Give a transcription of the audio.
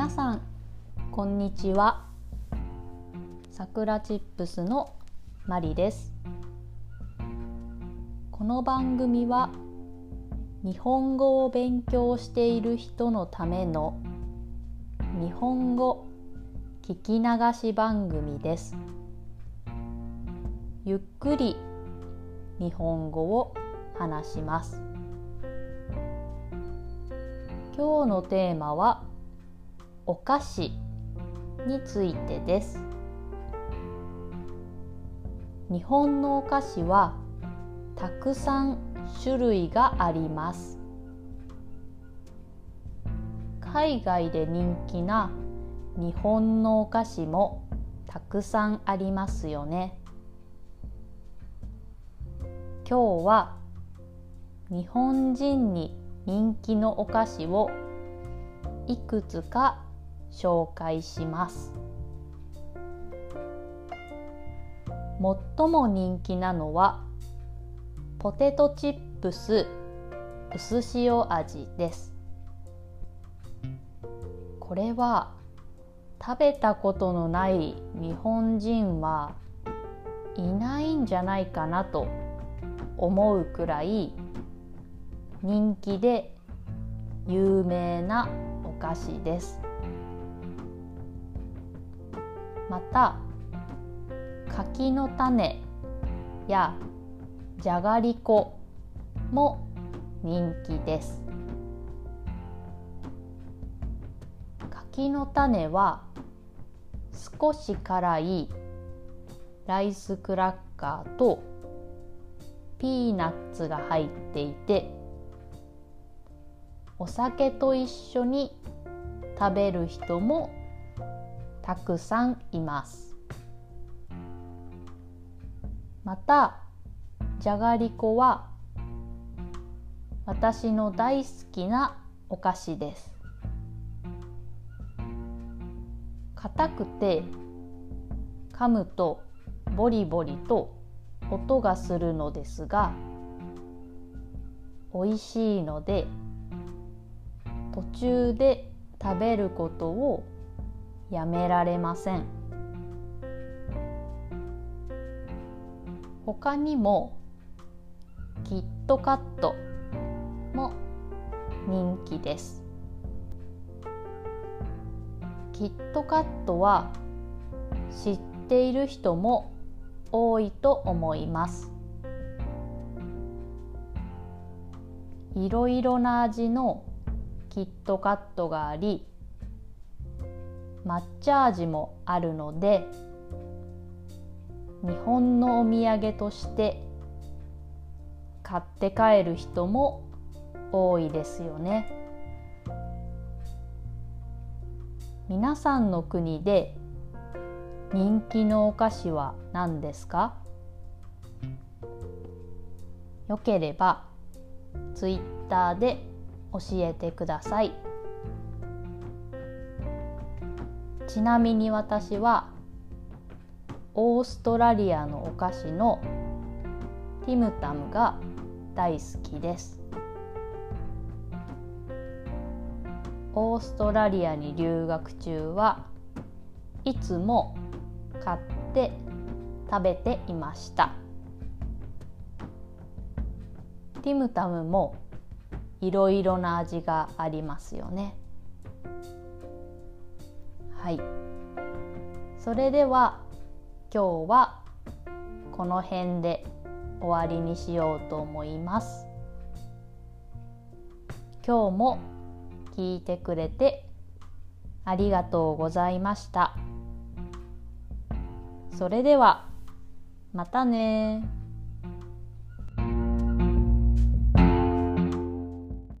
皆さんこんにちは。さくらチップスのマリです。この番組は日本語を勉強している人のための日本語聞き流し番組です。ゆっくり日本語を話します。今日のテーマはお菓子についてです。日本のお菓子はたくさん種類があります。海外で人気な日本のお菓子もたくさんありますよね。今日は日本人に人気のお菓子をいくつか紹介します。最も人気なのはポテトチップス薄塩味です。これは食べたことのない日本人はいないんじゃないかなと思うくらい人気で有名なお菓子です。また柿の種やじゃがりこも人気です。柿の種は少し辛いライスクラッカーとピーナッツが入っていてお酒と一緒に食べる人もたくさんいます。またじゃがりこは私の大好きなお菓子です。硬くて噛むとボリボリと音がするのですが美味しいので途中で食べることをやめられません。他にもキットカットも人気です。キットカットは知っている人も多いと思います。いろいろな味のキットカットがあり抹茶味もあるので日本のお土産として買って帰る人も多いですよね。皆さんの国で人気のお菓子は何ですか？よければツイッターで教えてください。ちなみに私はオーストラリアのお菓子のティムタムが大好きです。オーストラリアに留学中はいつも買って食べていました。ティムタムもいろいろな味がありますよね。はい。それでは今日はこの辺で終わりにしようと思います。今日も聞いてくれてありがとうございました。それではまたね